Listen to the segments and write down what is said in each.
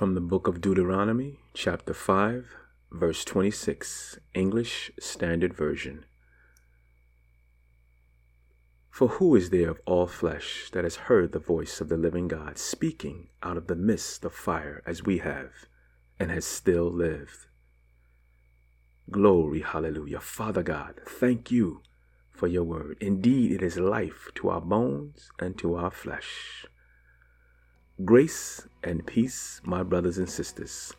from the book of Deuteronomy, chapter 5, verse 26, English Standard Version. For who is there of all flesh that has heard the voice of the living God speaking out of the midst of fire as we have, and has still lived? Glory, hallelujah. Father God, thank you for your word. Indeed, it is life to our bones and to our flesh. Grace and peace, my brothers and sisters.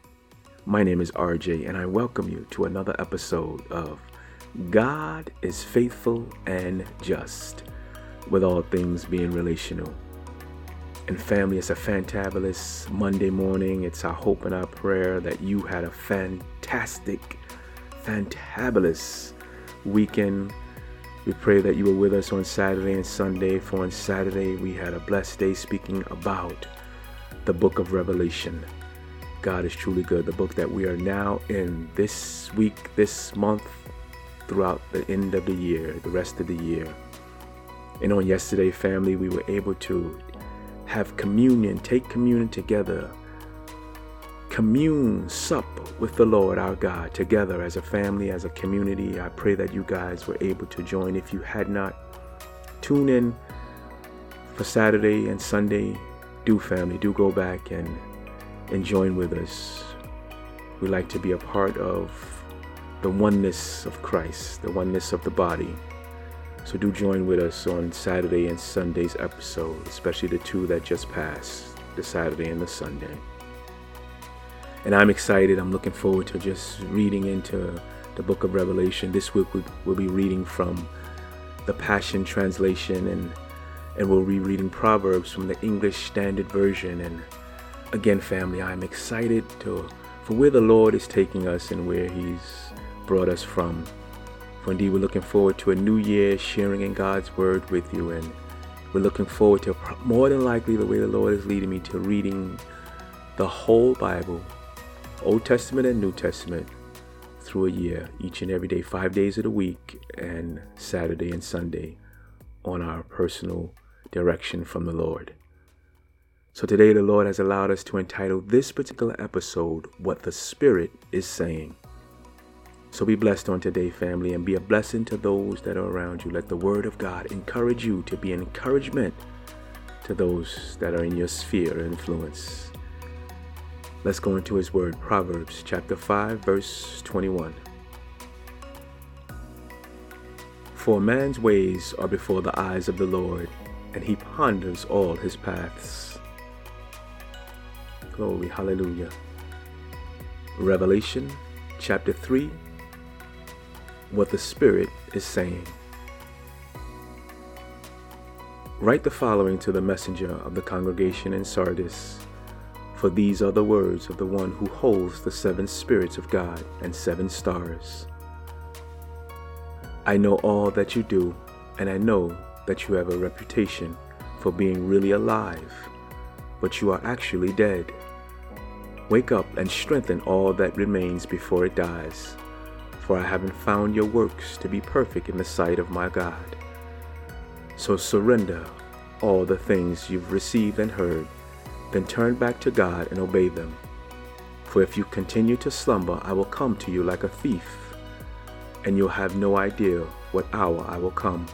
My name is RJ, and I welcome you to another episode of God is Faithful and Just, with all things being relational. And family, it's a fantabulous Monday morning. It's our hope and our prayer that you had a fantastic, fantabulous weekend. We pray that you were with us on Saturday and Sunday. For on Saturday, we had a blessed day speaking about the book of Revelation. God is truly good. The book that we are now in this week, this month, throughout the end of the year, the rest of the year. And on yesterday, family, we were able to have communion, take communion together, commune, sup with the Lord our God together as a family, as a community. I pray that you guys were able to join. If you had not, tune in for Saturday and Sunday do family, do go back and, and join with us. We like to be a part of the oneness of Christ, the oneness of the body. So do join with us on Saturday and Sunday's episode, especially the two that just passed, the Saturday and the Sunday. And I'm excited. I'm looking forward to just reading into the book of Revelation. This week we'll be reading from the Passion Translation and and we'll be reading Proverbs from the English Standard Version. And again, family, I'm excited to for where the Lord is taking us and where He's brought us from. For indeed, we're looking forward to a new year sharing in God's Word with you, and we're looking forward to more than likely the way the Lord is leading me to reading the whole Bible, Old Testament and New Testament, through a year, each and every day, five days of the week, and Saturday and Sunday on our personal direction from the Lord. So today, the Lord has allowed us to entitle this particular episode, What the Spirit is Saying. So be blessed on today, family, and be a blessing to those that are around you. Let the Word of God encourage you to be an encouragement to those that are in your sphere of influence. Let's go into His Word, Proverbs chapter 5, verse 21. For man's ways are before the eyes of the Lord and he ponders all his paths. Glory, hallelujah. Revelation chapter 3 What the Spirit is saying. Write the following to the messenger of the congregation in Sardis, for these are the words of the one who holds the seven spirits of God and seven stars. I know all that you do, and I know that you have a reputation for being really alive, but you are actually dead. Wake up and strengthen all that remains before it dies, for I haven't found your works to be perfect in the sight of my God. So surrender all the things you've received and heard, then turn back to God and obey them. For if you continue to slumber, I will come to you like a thief, and you'll have no idea what hour I will come.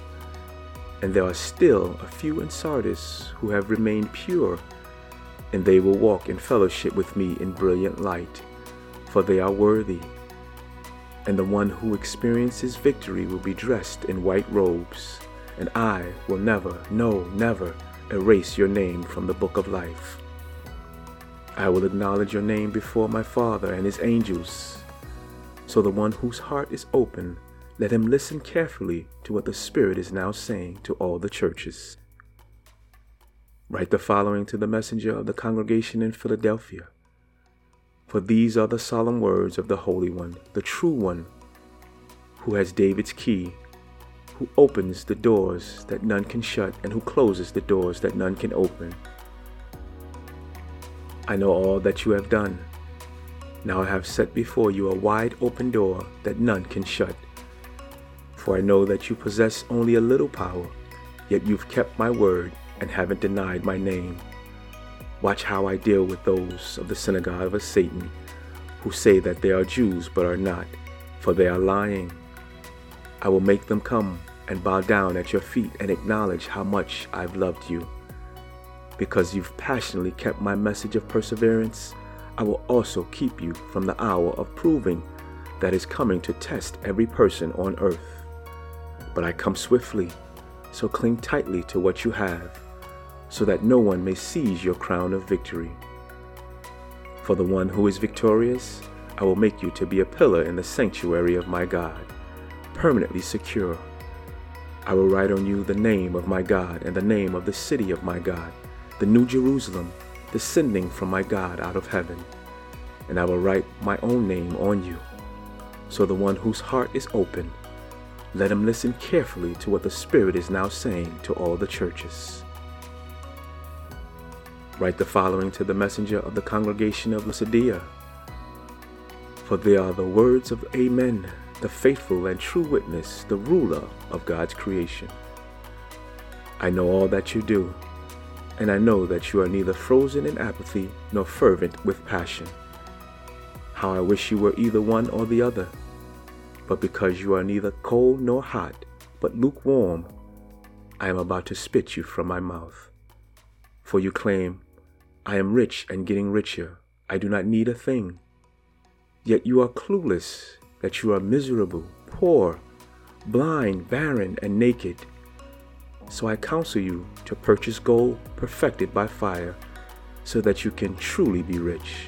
And there are still a few in Sardis who have remained pure, and they will walk in fellowship with me in brilliant light, for they are worthy. And the one who experiences victory will be dressed in white robes, and I will never, no, never erase your name from the book of life. I will acknowledge your name before my Father and his angels. So the one whose heart is open let him listen carefully to what the Spirit is now saying to all the churches. Write the following to the messenger of the congregation in Philadelphia. For these are the solemn words of the Holy One, the true One, who has David's key, who opens the doors that none can shut, and who closes the doors that none can open. I know all that you have done. Now I have set before you a wide open door that none can shut. For I know that you possess only a little power, yet you've kept my word and haven't denied my name. Watch how I deal with those of the synagogue of Satan who say that they are Jews but are not, for they are lying. I will make them come and bow down at your feet and acknowledge how much I've loved you. Because you've passionately kept my message of perseverance, I will also keep you from the hour of proving that is coming to test every person on earth. But I come swiftly, so cling tightly to what you have, so that no one may seize your crown of victory. For the one who is victorious, I will make you to be a pillar in the sanctuary of my God, permanently secure. I will write on you the name of my God and the name of the city of my God, the New Jerusalem, descending from my God out of heaven. And I will write my own name on you. So the one whose heart is open, let him listen carefully to what the Spirit is now saying to all the churches. Write the following to the messenger of the congregation of Laodicea. For they are the words of Amen, the faithful and true witness, the ruler of God's creation. I know all that you do, and I know that you are neither frozen in apathy nor fervent with passion. How I wish you were either one or the other. But because you are neither cold nor hot, but lukewarm, I am about to spit you from my mouth. For you claim, I am rich and getting richer. I do not need a thing. Yet you are clueless that you are miserable, poor, blind, barren, and naked. So I counsel you to purchase gold perfected by fire, so that you can truly be rich.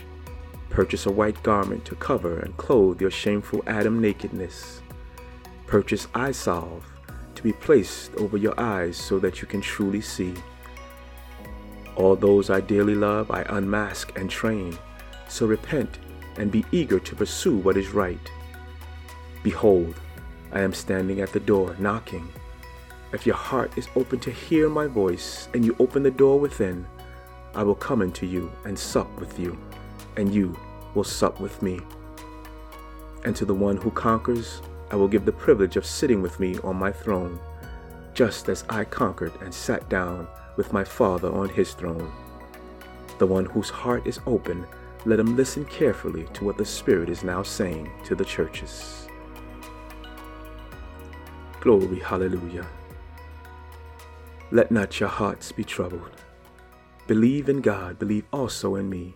Purchase a white garment to cover and clothe your shameful Adam nakedness. Purchase eye salve to be placed over your eyes so that you can truly see. All those I dearly love, I unmask and train. So repent and be eager to pursue what is right. Behold, I am standing at the door, knocking. If your heart is open to hear my voice, and you open the door within, I will come into you and sup with you, and you will sup with me. And to the one who conquers, I will give the privilege of sitting with me on my throne, just as I conquered and sat down with my Father on his throne. The one whose heart is open, let him listen carefully to what the Spirit is now saying to the churches. Glory, hallelujah. Let not your hearts be troubled. Believe in God, believe also in me.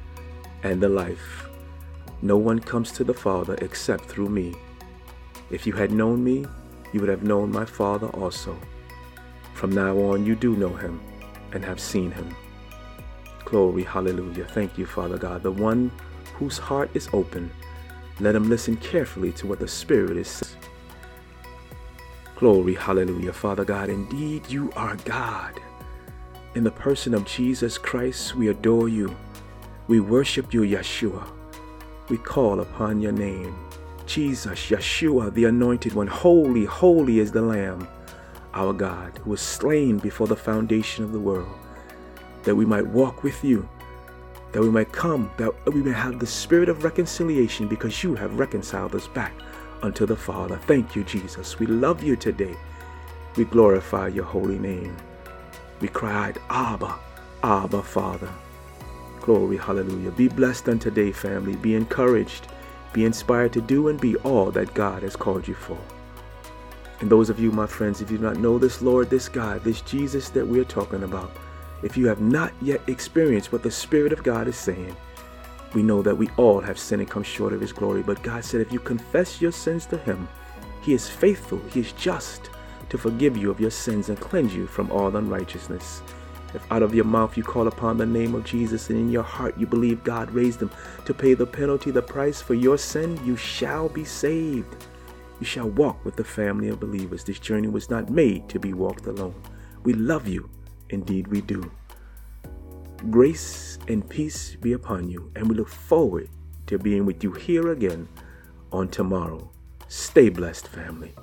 and the life. No one comes to the Father except through me. If you had known me, you would have known my Father also. From now on, you do know him and have seen him. Glory, hallelujah. Thank you, Father God. The one whose heart is open, let him listen carefully to what the Spirit is saying. Glory, hallelujah. Father God, indeed you are God. In the person of Jesus Christ, we adore you. We worship you, Yeshua. We call upon your name. Jesus, Yeshua, the anointed one. Holy, holy is the Lamb our God, who was slain before the foundation of the world, that we might walk with you, that we might come, that we may have the spirit of reconciliation because you have reconciled us back unto the Father. Thank you, Jesus. We love you today. We glorify your holy name. We cried, Abba, Abba, Father. Glory, hallelujah. Be blessed on today, family. Be encouraged. Be inspired to do and be all that God has called you for. And those of you, my friends, if you do not know this Lord, this God, this Jesus that we are talking about, if you have not yet experienced what the Spirit of God is saying, we know that we all have sinned and come short of His glory. But God said, if you confess your sins to Him, He is faithful, He is just to forgive you of your sins and cleanse you from all unrighteousness. If out of your mouth you call upon the name of Jesus and in your heart you believe God raised him to pay the penalty, the price for your sin, you shall be saved. You shall walk with the family of believers. This journey was not made to be walked alone. We love you. Indeed, we do. Grace and peace be upon you, and we look forward to being with you here again on tomorrow. Stay blessed, family.